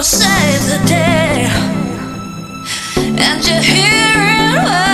I need a miracle. I need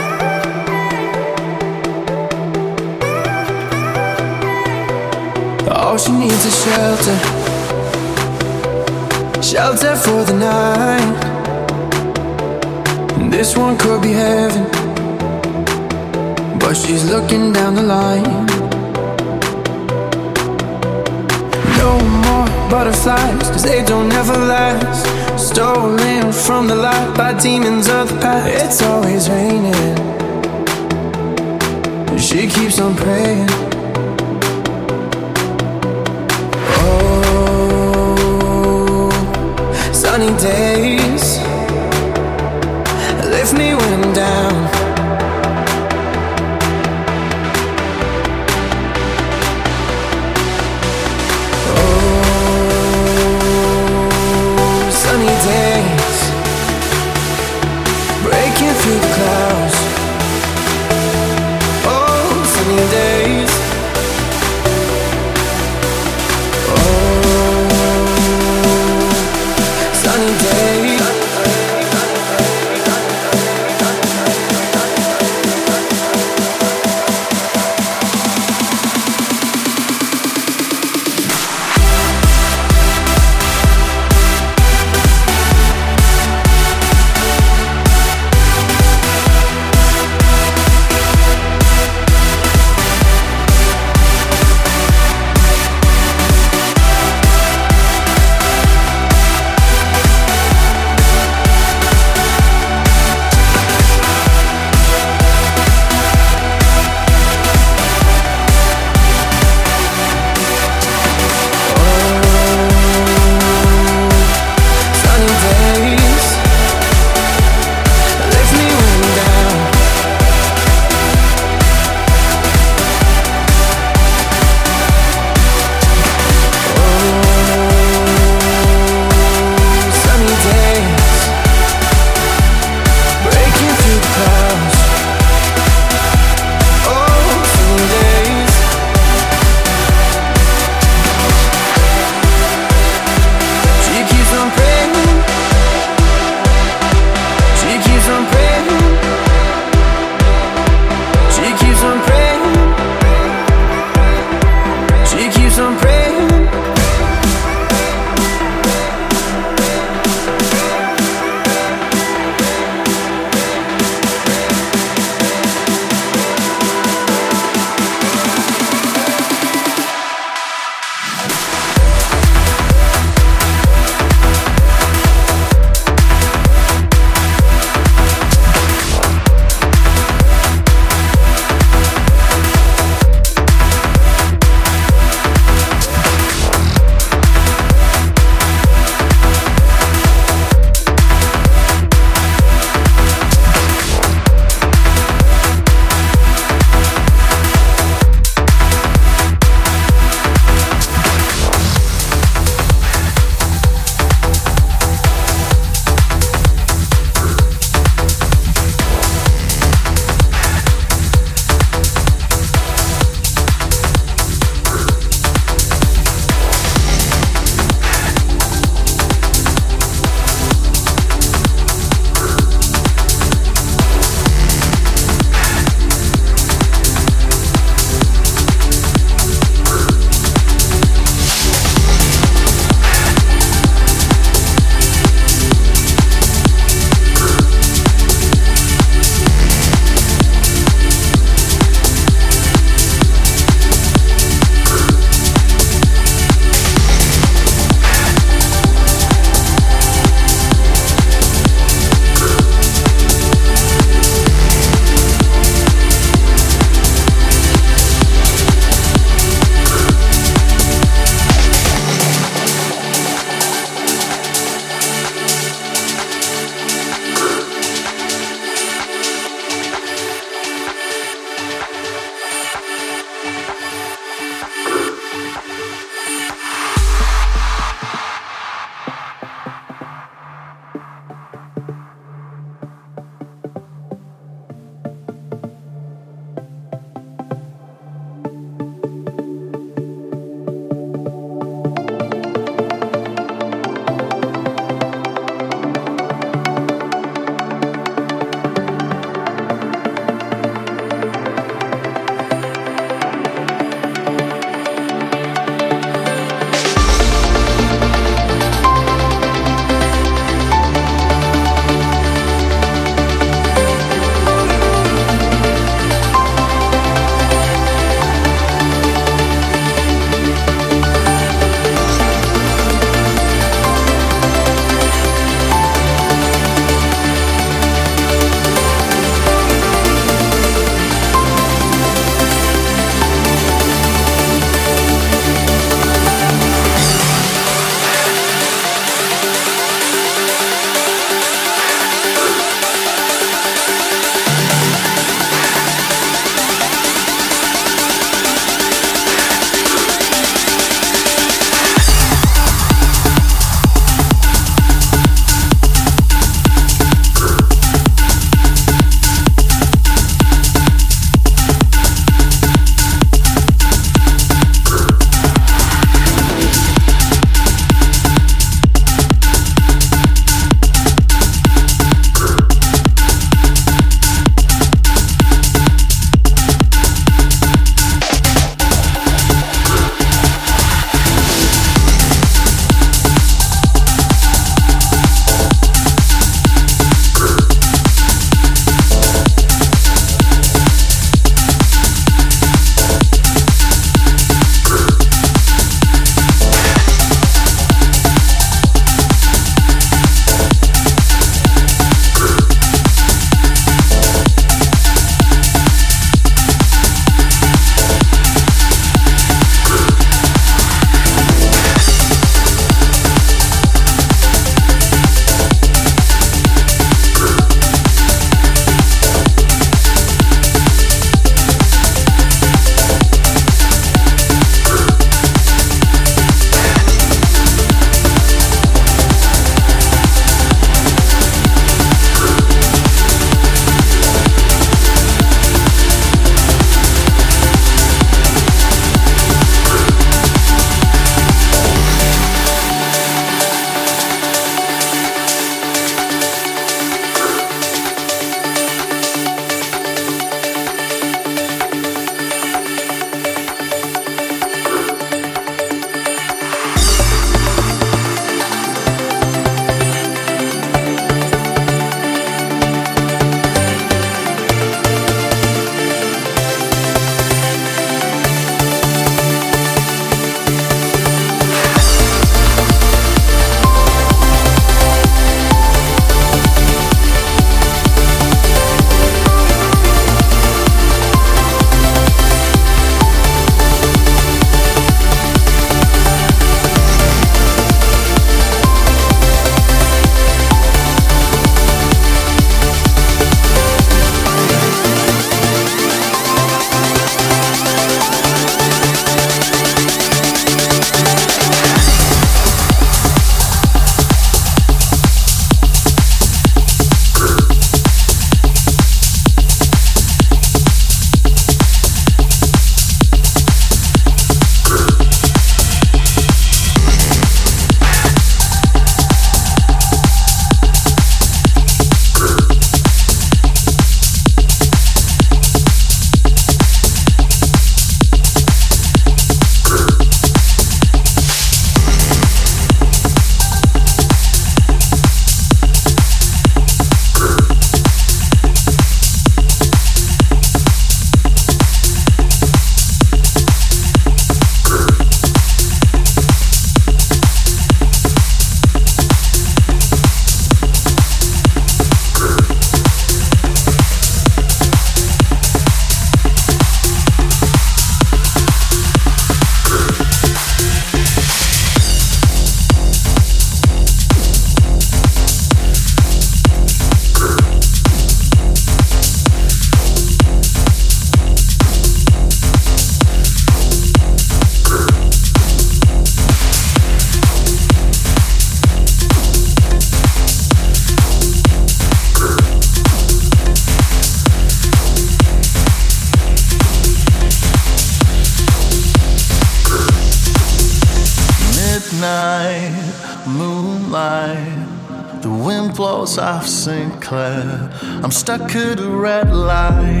I'm stuck at a red light,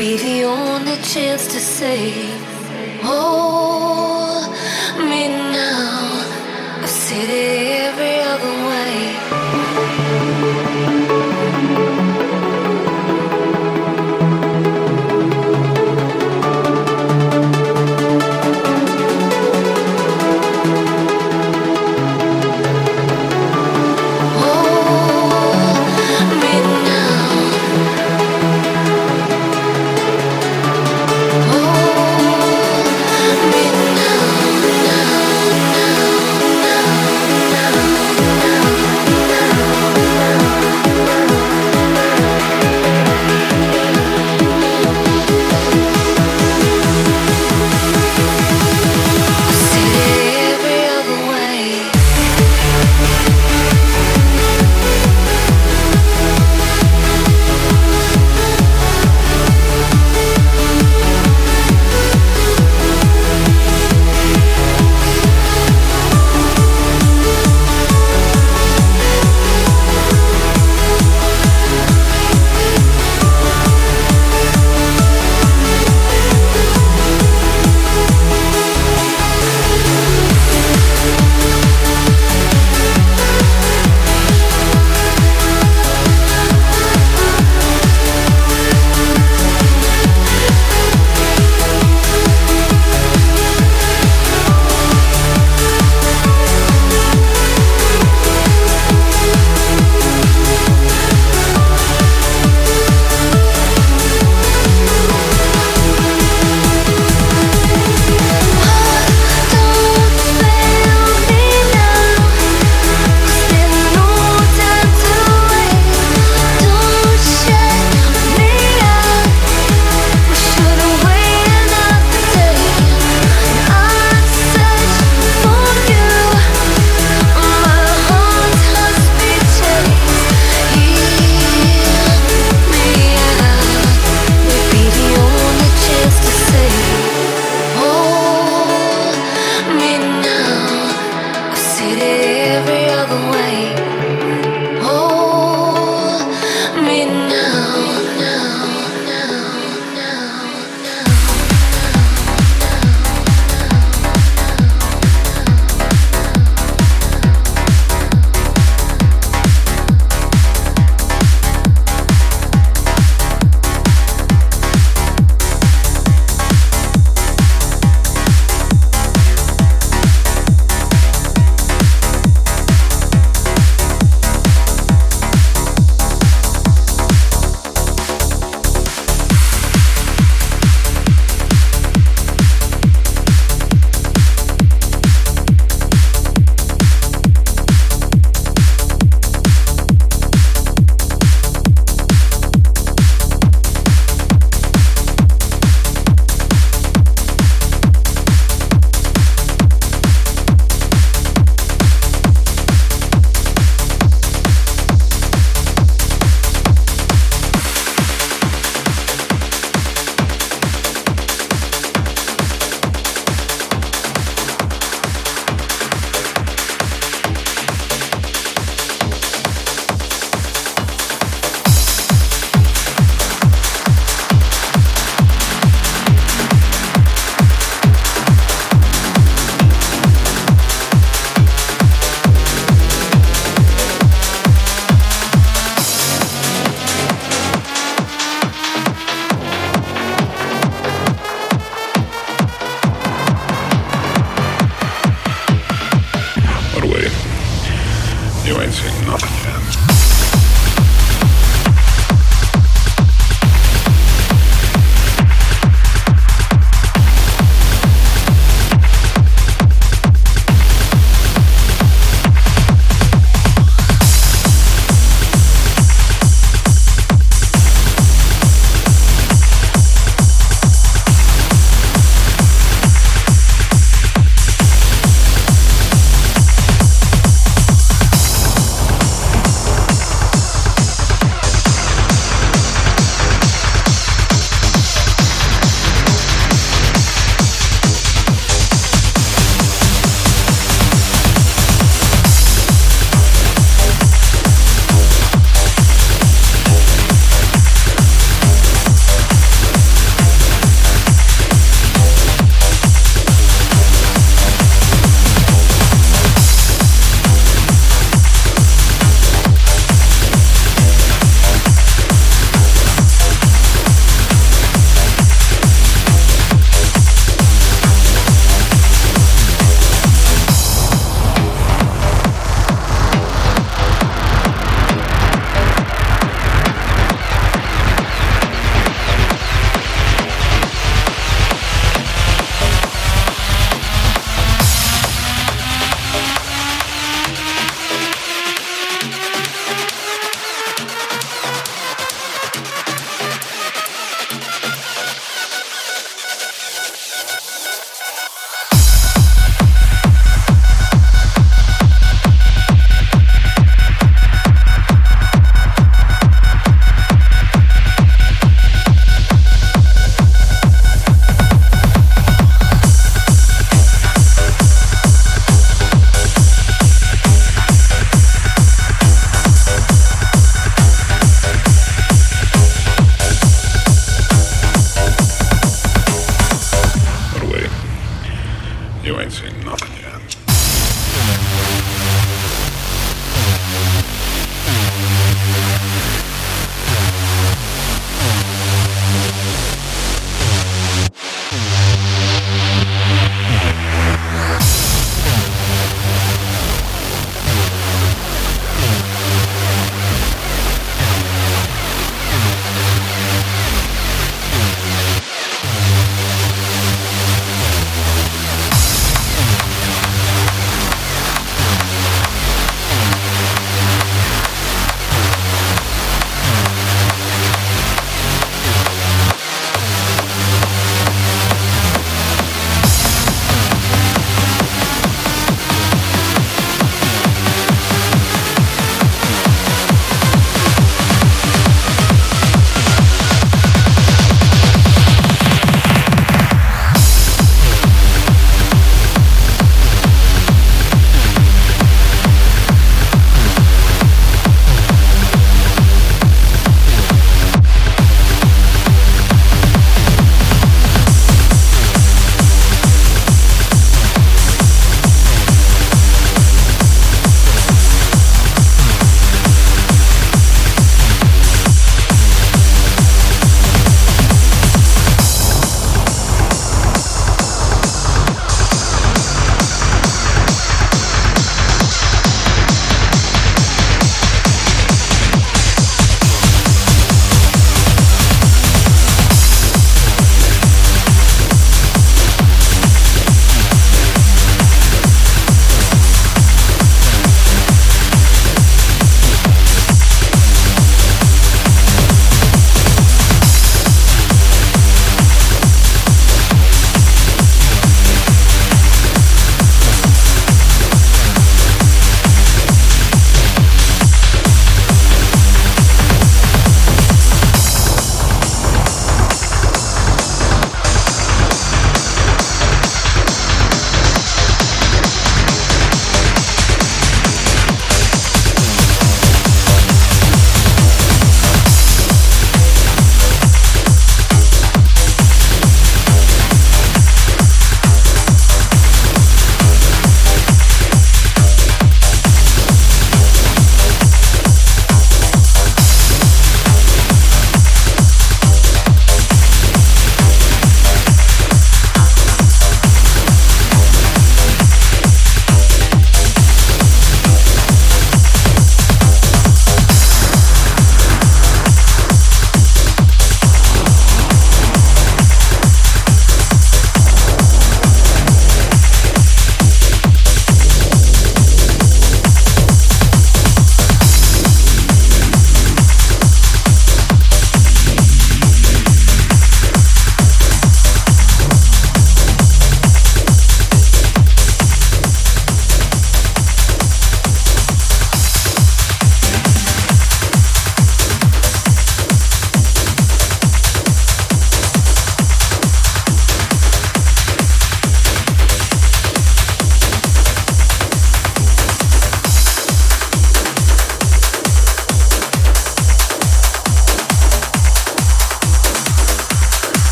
be the only chance to say, Hold oh.